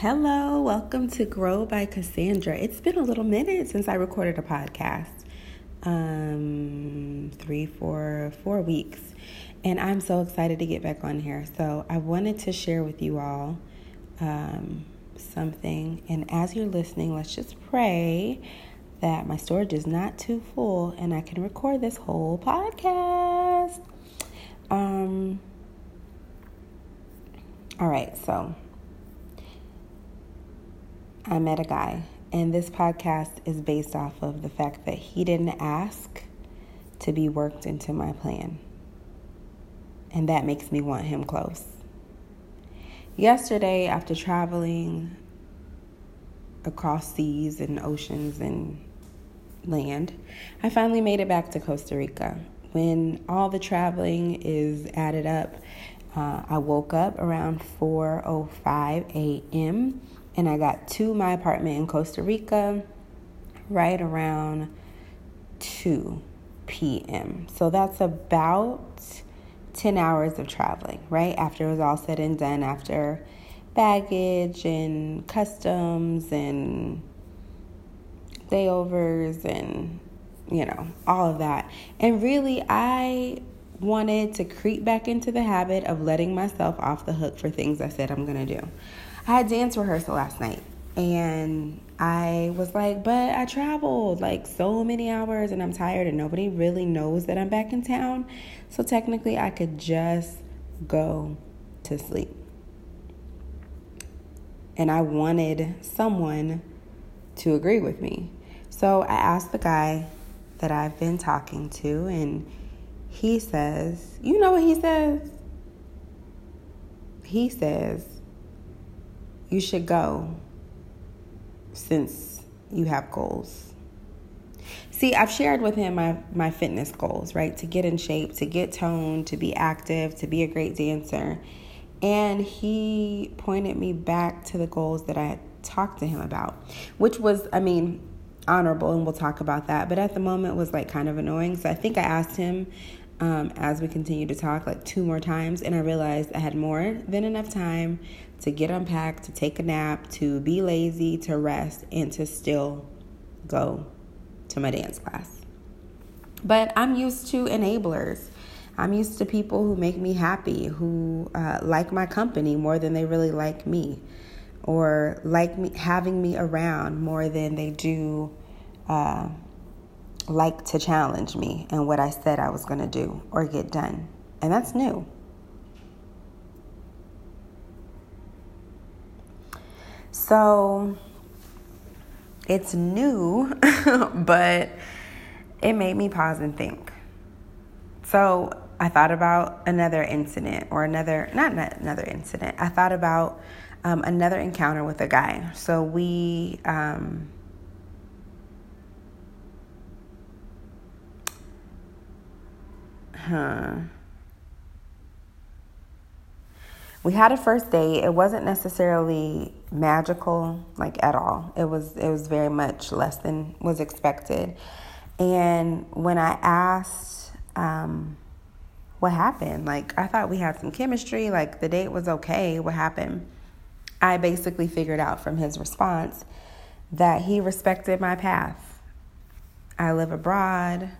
Hello, welcome to Grow by Cassandra. It's been a little minute since I recorded a podcast. Um, three, four, four weeks. And I'm so excited to get back on here. So I wanted to share with you all um, something. And as you're listening, let's just pray that my storage is not too full and I can record this whole podcast. Um, all right, so I met a guy, and this podcast is based off of the fact that he didn't ask to be worked into my plan. And that makes me want him close. Yesterday, after traveling across seas and oceans and land, I finally made it back to Costa Rica. When all the traveling is added up, uh, I woke up around 4:05 a.m and I got to my apartment in Costa Rica right around 2 p.m. So that's about 10 hours of traveling, right? After it was all said and done, after baggage and customs and layovers and, you know, all of that. And really, I wanted to creep back into the habit of letting myself off the hook for things I said I'm going to do. I had dance rehearsal last night and I was like, but I traveled like so many hours and I'm tired and nobody really knows that I'm back in town. So technically, I could just go to sleep. And I wanted someone to agree with me. So I asked the guy that I've been talking to, and he says, You know what he says? He says, you should go since you have goals. See, I've shared with him my, my fitness goals, right? To get in shape, to get toned, to be active, to be a great dancer. And he pointed me back to the goals that I had talked to him about, which was, I mean, honorable, and we'll talk about that. But at the moment was like kind of annoying. So I think I asked him um, as we continued to talk like two more times, and I realized I had more than enough time to get unpacked, to take a nap, to be lazy, to rest, and to still go to my dance class. But I'm used to enablers. I'm used to people who make me happy, who uh, like my company more than they really like me, or like me having me around more than they do uh, like to challenge me and what I said I was going to do or get done. And that's new. So it's new, but it made me pause and think. So I thought about another incident or another, not another incident, I thought about um, another encounter with a guy. So we, um, huh we had a first date. It wasn't necessarily magical, like at all. It was it was very much less than was expected. And when I asked um, what happened, like I thought we had some chemistry, like the date was okay. What happened? I basically figured out from his response that he respected my path. I live abroad.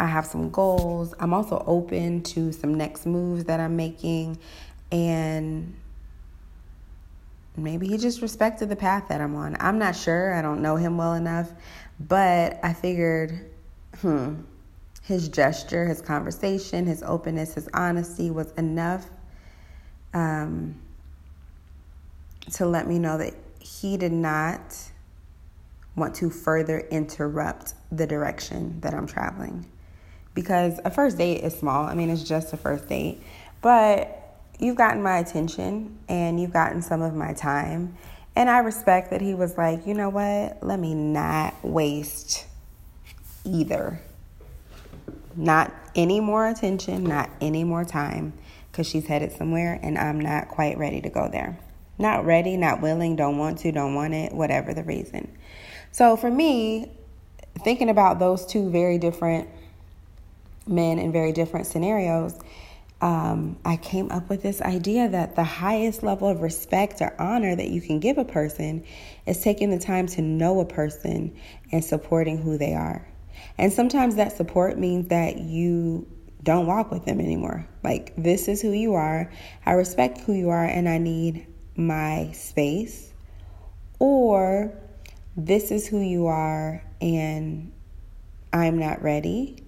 I have some goals. I'm also open to some next moves that I'm making. And maybe he just respected the path that I'm on. I'm not sure. I don't know him well enough. But I figured, hmm, his gesture, his conversation, his openness, his honesty was enough um, to let me know that he did not want to further interrupt the direction that I'm traveling because a first date is small. I mean, it's just a first date, but you've gotten my attention and you've gotten some of my time. And I respect that he was like, you know what? Let me not waste either. Not any more attention, not any more time, because she's headed somewhere and I'm not quite ready to go there. Not ready, not willing, don't want to, don't want it, whatever the reason. So for me, thinking about those two very different men in very different scenarios, um, I came up with this idea that the highest level of respect or honor that you can give a person is taking the time to know a person and supporting who they are. And sometimes that support means that you don't walk with them anymore. Like, this is who you are. I respect who you are, and I need my space. Or, this is who you are, and I'm not ready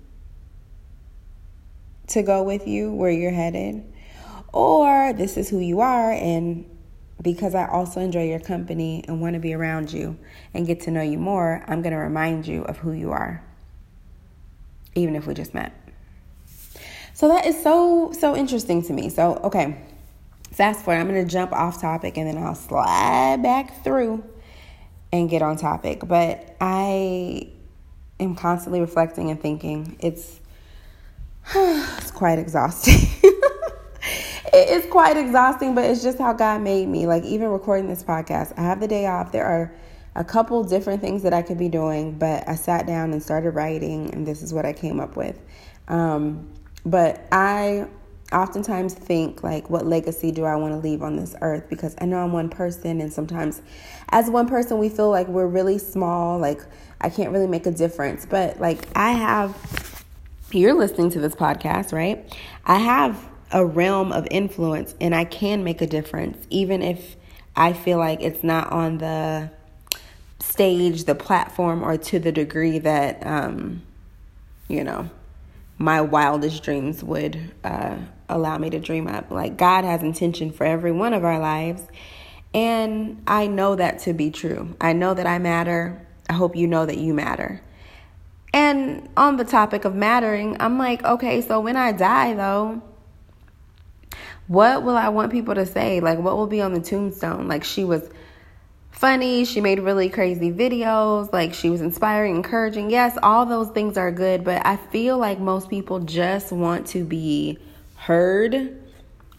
to go with you where you're headed. Or, this is who you are, and because I also enjoy your company and want to be around you and get to know you more, I'm going to remind you of who you are, even if we just met. So that is so, so interesting to me. So, okay, fast forward. I'm going to jump off topic and then I'll slide back through and get on topic. But I am constantly reflecting and thinking. It's, it's quite exhausting. it is quite exhausting, but it's just how God made me. Like, even recording this podcast, I have the day off. There are a couple different things that I could be doing, but I sat down and started writing, and this is what I came up with. Um, but I oftentimes think like what legacy do I want to leave on this earth because I know I'm one person and sometimes as one person we feel like we're really small like I can't really make a difference but like I have you're listening to this podcast right I have a realm of influence and I can make a difference even if I feel like it's not on the stage the platform or to the degree that um you know my wildest dreams would uh, allow me to dream up. Like God has intention for every one of our lives. And I know that to be true. I know that I matter. I hope you know that you matter. And on the topic of mattering, I'm like, okay, so when I die, though, what will I want people to say? Like, what will be on the tombstone? Like, she was funny. She made really crazy videos. Like she was inspiring, encouraging. Yes, all those things are good, but I feel like most people just want to be heard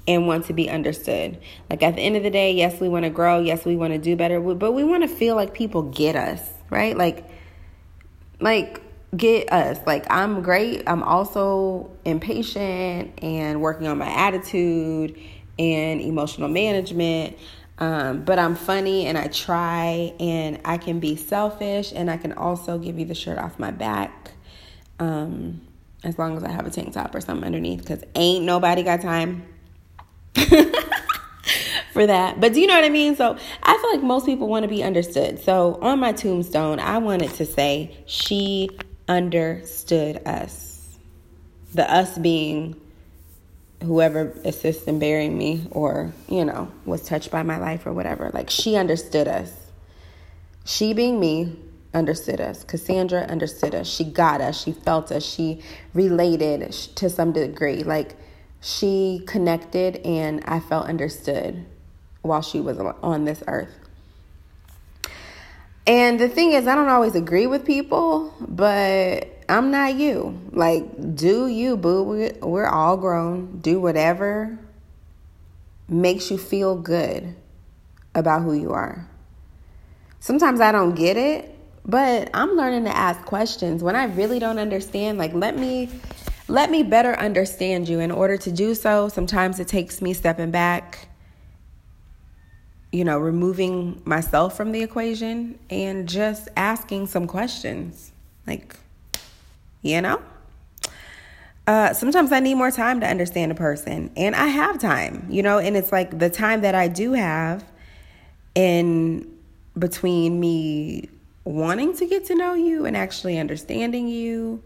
and want to be understood. Like at the end of the day, yes, we want to grow. Yes, we want to do better, but we want to feel like people get us, right? Like, like get us. Like I'm great. I'm also impatient and working on my attitude and emotional management. Um, but I'm funny and I try and I can be selfish and I can also give you the shirt off my back. Um, as long as I have a tank top or something underneath, because ain't nobody got time for that. But do you know what I mean? So I feel like most people want to be understood. So on my tombstone, I wanted to say, she understood us. The us being whoever assists in burying me or, you know, was touched by my life or whatever. Like she understood us. She being me understood us. Cassandra understood us. She got us. She felt us. She related to some degree. Like she connected and I felt understood while she was on this earth. And the thing is, I don't always agree with people, but I'm not you. Like, do you, boo? We're all grown. Do whatever makes you feel good about who you are. Sometimes I don't get it, but I'm learning to ask questions when I really don't understand. Like, let me let me better understand you. In order to do so, sometimes it takes me stepping back, you know, removing myself from the equation and just asking some questions. Like, you know? Uh, sometimes I need more time to understand a person, and I have time, you know, and it's like the time that I do have in between me wanting to get to know you and actually understanding you,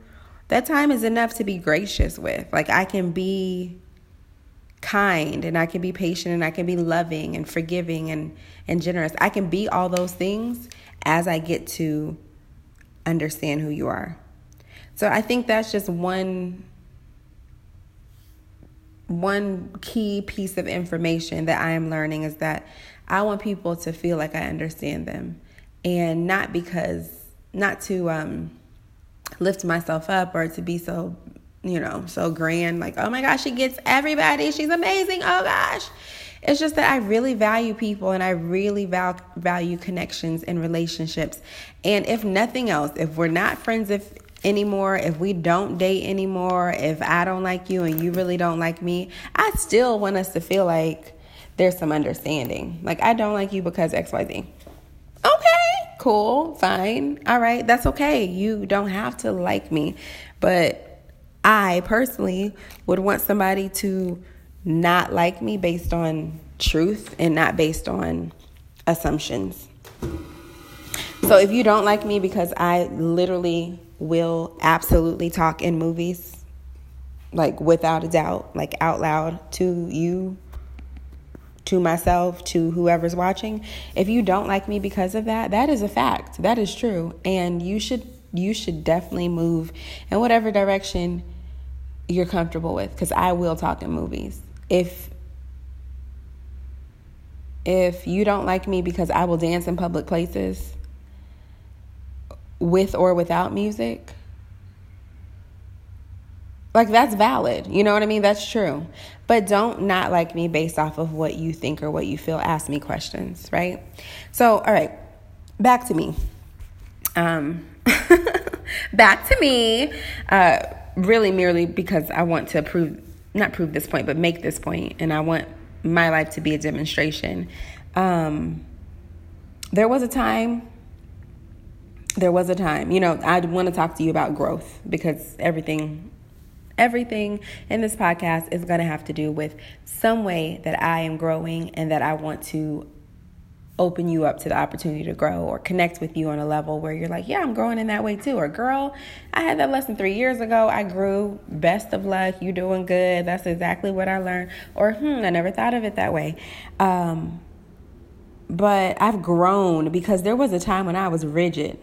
that time is enough to be gracious with. Like, I can be kind and I can be patient and I can be loving and forgiving and, and generous. I can be all those things as I get to understand who you are. So I think that's just one one key piece of information that I am learning is that I want people to feel like I understand them and not because not to um, lift myself up or to be so you know so grand like oh my gosh she gets everybody she's amazing oh gosh it's just that I really value people and I really val- value connections and relationships. And if nothing else, if we're not friends if anymore, if we don't date anymore, if I don't like you and you really don't like me, I still want us to feel like there's some understanding. Like, I don't like you because XYZ. Okay, cool, fine. All right, that's okay. You don't have to like me. But I personally would want somebody to not like me based on truth and not based on assumptions. So if you don't like me because I literally will absolutely talk in movies, like without a doubt, like out loud to you, to myself, to whoever's watching. If you don't like me because of that, that is a fact. That is true. And you should you should definitely move in whatever direction you're comfortable with because I will talk in movies. If if you don't like me because I will dance in public places, with or without music, like that's valid. You know what I mean? That's true. But don't not like me based off of what you think or what you feel. Ask me questions, right? So, all right, back to me. Um, back to me. Uh, really, merely because I want to prove, not prove this point, but make this point, and I want my life to be a demonstration. Um, there was a time there was a time, you know, I want to talk to you about growth because everything everything in this podcast is going to have to do with some way that I am growing and that I want to open you up to the opportunity to grow or connect with you on a level where you're like, yeah, I'm growing in that way too. Or, girl, I had that lesson three years ago. I grew. Best of luck. You're doing good. That's exactly what I learned. Or, hmm, I never thought of it that way. Um, but I've grown because there was a time when I was rigid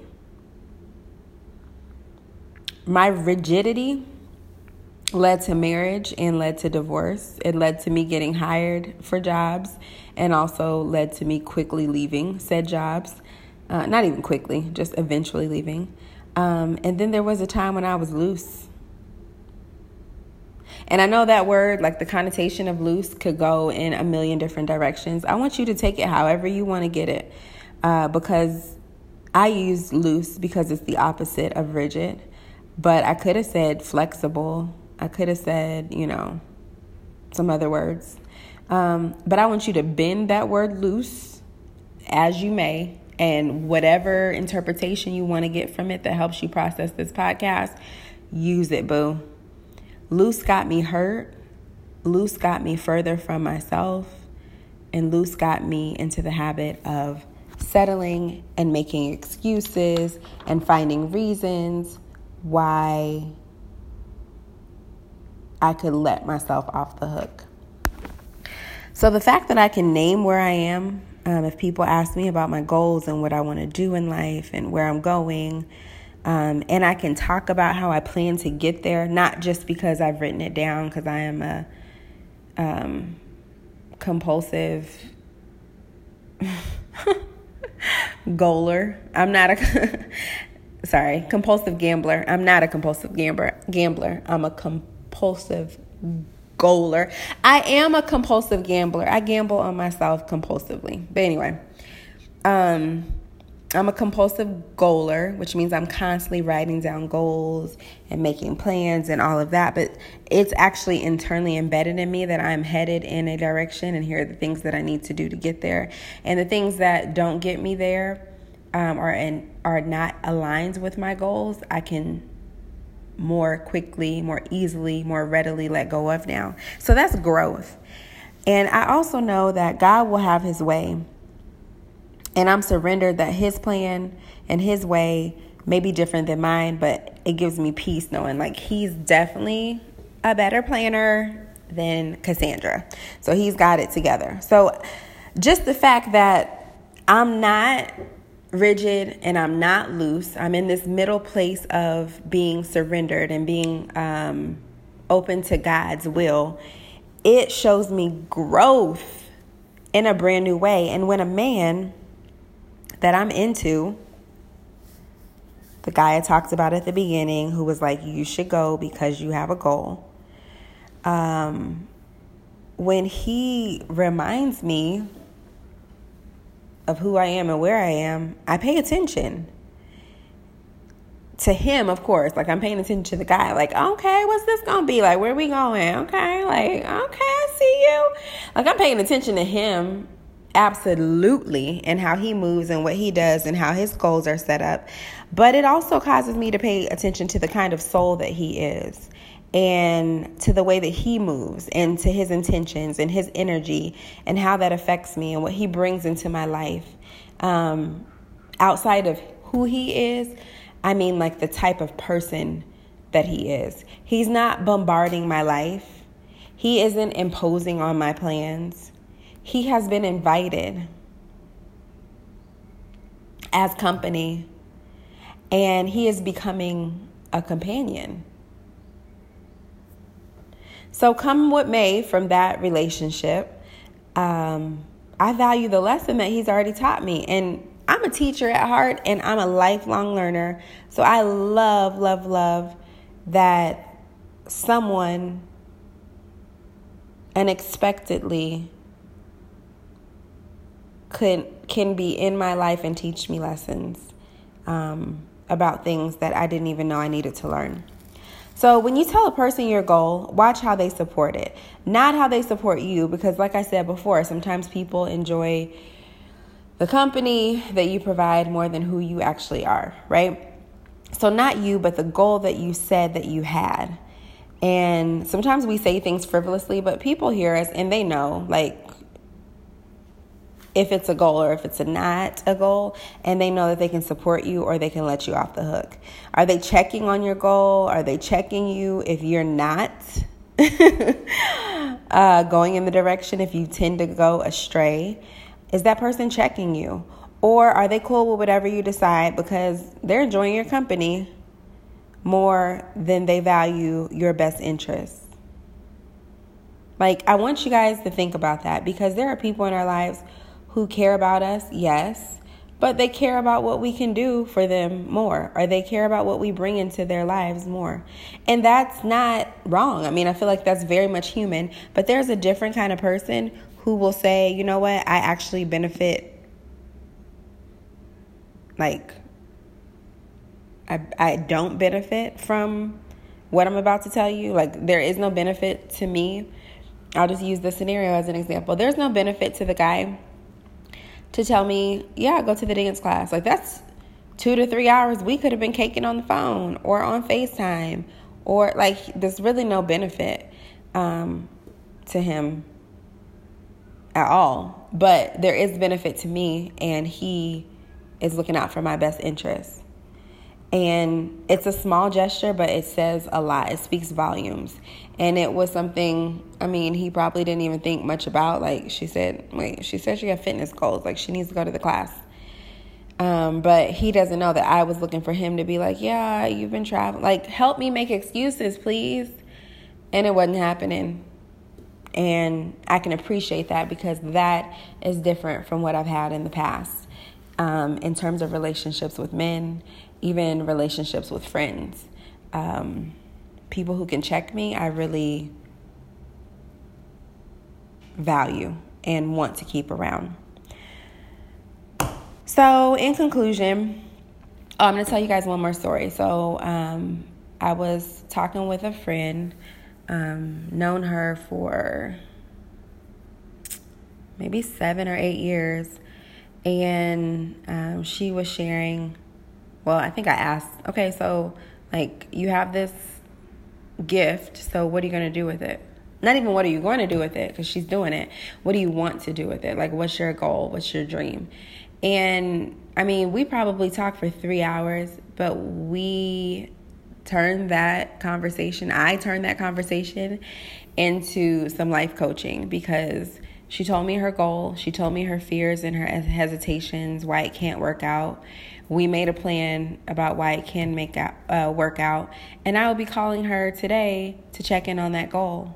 my rigidity led to marriage and led to divorce. It led to me getting hired for jobs and also led to me quickly leaving said jobs. Uh, not even quickly, just eventually leaving. Um, and then there was a time when I was loose. And I know that word, like the connotation of loose, could go in a million different directions. I want you to take it however you want to get it uh, because I use loose because it's the opposite of rigid. But I could have said flexible. I could have said, you know, some other words. Um, but I want you to bend that word loose as you may, and whatever interpretation you want to get from it that helps you process this podcast, use it, boo. Loose got me hurt. Loose got me further from myself. And loose got me into the habit of settling and making excuses and finding reasons why I could let myself off the hook. So, the fact that I can name where I am, um, if people ask me about my goals and what I want to do in life and where I'm going, um, and I can talk about how I plan to get there, not just because I've written it down, because I am a um, compulsive goaler. I'm not a sorry, compulsive gambler. I'm not a compulsive gambler. Gambler. I'm a compulsive goaler. I am a compulsive gambler. I gamble on myself compulsively. But anyway, um, I'm a compulsive goaler, which means I'm constantly writing down goals and making plans and all of that. But it's actually internally embedded in me that I'm headed in a direction, and here are the things that I need to do to get there. And the things that don't get me there um, are and are not aligned with my goals, I can more quickly, more easily, more readily let go of now. So that's growth. And I also know that God will have his way. And I'm surrendered that his plan and his way may be different than mine, but it gives me peace knowing like he's definitely a better planner than Cassandra. So he's got it together. So just the fact that I'm not rigid and I'm not loose. I'm in this middle place of being surrendered and being um, open to God's will. It shows me growth in a brand new way. And when a man that I'm into, the guy I talked about at the beginning, who was like, You should go because you have a goal. Um, when he reminds me of who I am and where I am, I pay attention to him, of course, like I'm paying attention to the guy, like, okay, what's this gonna be? Like, where are we going? Okay, like, okay, I see you. Like, I'm paying attention to him absolutely and how he moves and what he does and how his goals are set up. But it also causes me to pay attention to the kind of soul that he is and to the way that he moves and to his intentions and his energy and how that affects me and what he brings into my life. Um, outside of who he is, I mean, like the type of person that he is. He's not bombarding my life, he isn't imposing on my plans. He has been invited as company, and he is becoming a companion. So, come what may from that relationship, um, I value the lesson that he's already taught me. And I'm a teacher at heart and I'm a lifelong learner. So, I love, love, love that someone unexpectedly could can be in my life and teach me lessons um, about things that I didn't even know I needed to learn. So when you tell a person your goal, watch how they support it, not how they support you, because like I said before, sometimes people enjoy the company that you provide more than who you actually are, right? So not you, but the goal that you said that you had. And sometimes we say things frivolously, but people hear us and they know, like, if it's a goal or if it's not a goal, and they know that they can support you or they can let you off the hook. Are they checking on your goal? Are they checking you if you're not uh, going in the direction, if you tend to go astray? Is that person checking you? Or are they cool with whatever you decide because they're enjoying your company more than they value your best interests? Like, I want you guys to think about that because there are people in our lives who care about us, yes, but they care about what we can do for them more, or they care about what we bring into their lives more. And that's not wrong. I mean, I feel like that's very much human, but there's a different kind of person who will say, you know what, I actually benefit. Like, I, I don't benefit from what I'm about to tell you. Like, there is no benefit to me. I'll just use this scenario as an example. There's no benefit to the guy to tell me, yeah, go to the dance class. Like that's two to three hours we could have been caking on the phone or on FaceTime or like there's really no benefit um, to him at all. But there is benefit to me and he is looking out for my best interests. And it's a small gesture, but it says a lot. It speaks volumes. And it was something, I mean, he probably didn't even think much about. Like she said, wait, she said she had fitness goals. Like she needs to go to the class. Um, but he doesn't know that I was looking for him to be like, yeah, you've been traveling. Like, help me make excuses, please. And it wasn't happening. And I can appreciate that because that is different from what I've had in the past um, in terms of relationships with men even relationships with friends. Um, people who can check me, I really value and want to keep around. So, in conclusion, oh, I'm going to tell you guys one more story. So, um, I was talking with a friend, um, known her for maybe seven or eight years, and um, she was sharing well, I think I asked, okay, so like you have this gift, so what are you going to do with it? Not even what are you going to do with it because she's doing it. What do you want to do with it? Like, what's your goal? What's your dream? And I mean, we probably talked for three hours, but we turned that conversation, I turned that conversation into some life coaching because she told me her goal, she told me her fears and her hesitations, why it can't work out we made a plan about why it can make out, uh, work out, and I will be calling her today to check in on that goal.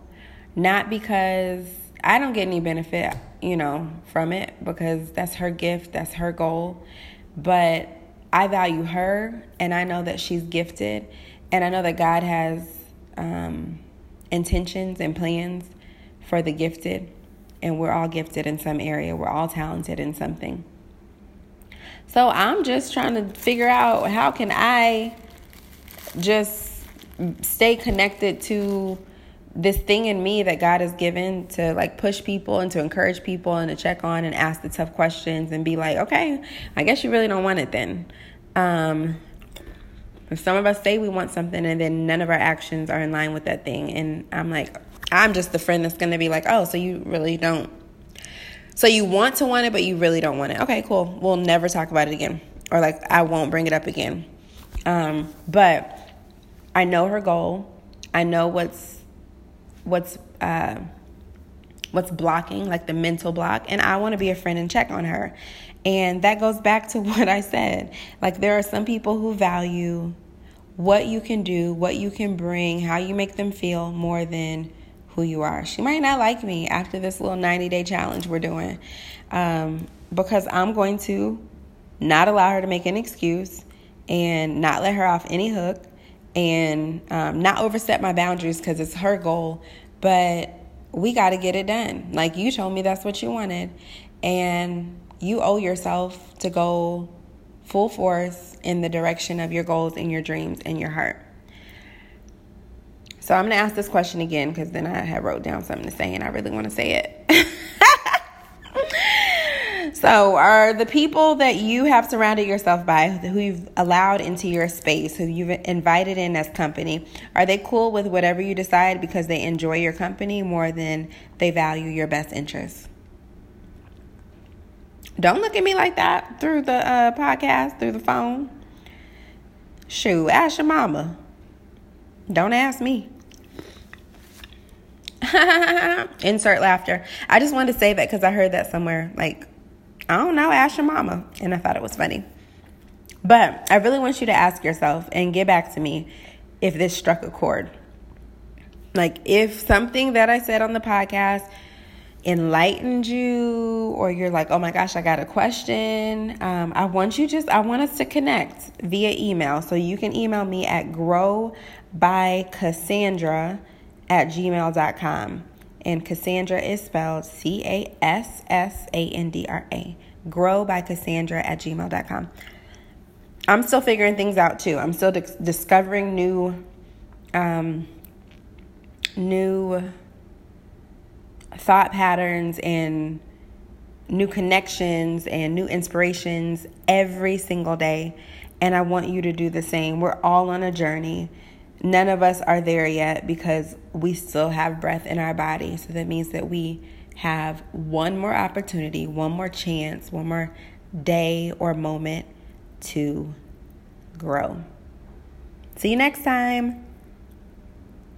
Not because I don't get any benefit, you know, from it because that's her gift, that's her goal, but I value her, and I know that she's gifted, and I know that God has um, intentions and plans for the gifted, and we're all gifted in some area. We're all talented in something. So I'm just trying to figure out how can I just stay connected to this thing in me that God has given to like push people and to encourage people and to check on and ask the tough questions and be like, okay, I guess you really don't want it then. Um, some of us say we want something and then none of our actions are in line with that thing. And I'm like, I'm just the friend that's going to be like, oh, so you really don't. So you want to want it, but you really don't want it. Okay, cool. We'll never talk about it again. Or like, I won't bring it up again. Um, but I know her goal. I know what's what's uh, what's blocking, like the mental block, and I want to be a friend and check on her. And that goes back to what I said. Like there are some people who value what you can do, what you can bring, how you make them feel more than who you are. She might not like me after this little 90 day challenge we're doing um, because I'm going to not allow her to make an excuse and not let her off any hook and um, not overstep my boundaries because it's her goal. But we got to get it done. Like you told me that's what you wanted. And you owe yourself to go full force in the direction of your goals and your dreams and your heart. So I'm going to ask this question again because then I have wrote down something to say and I really want to say it. So, are the people that you have surrounded yourself by, who you've allowed into your space, who you've invited in as company, are they cool with whatever you decide because they enjoy your company more than they value your best interests? Don't look at me like that through the uh, podcast, through the phone. Shoot, ask your mama. Don't ask me. Insert laughter. I just wanted to say that because I heard that somewhere. Like, I don't know, ask your mama. And I thought it was funny. But I really want you to ask yourself and get back to me if this struck a chord. Like, if something that I said on the podcast enlightened you, or you're like, oh my gosh, I got a question, um, I want you just, I want us to connect via email. So you can email me at grow by Cassandra at gmail.com. And Cassandra is spelled C A S S A N D R A. Grow by Cassandra at gmail.com. I'm still figuring things out too. I'm still dis- discovering new, um, new thought patterns and new connections and new inspirations every single day. And I want you to do the same. We're all on a journey. None of us are there yet because we still have breath in our body. So that means that we have one more opportunity, one more chance, one more day or moment to grow. See you next time.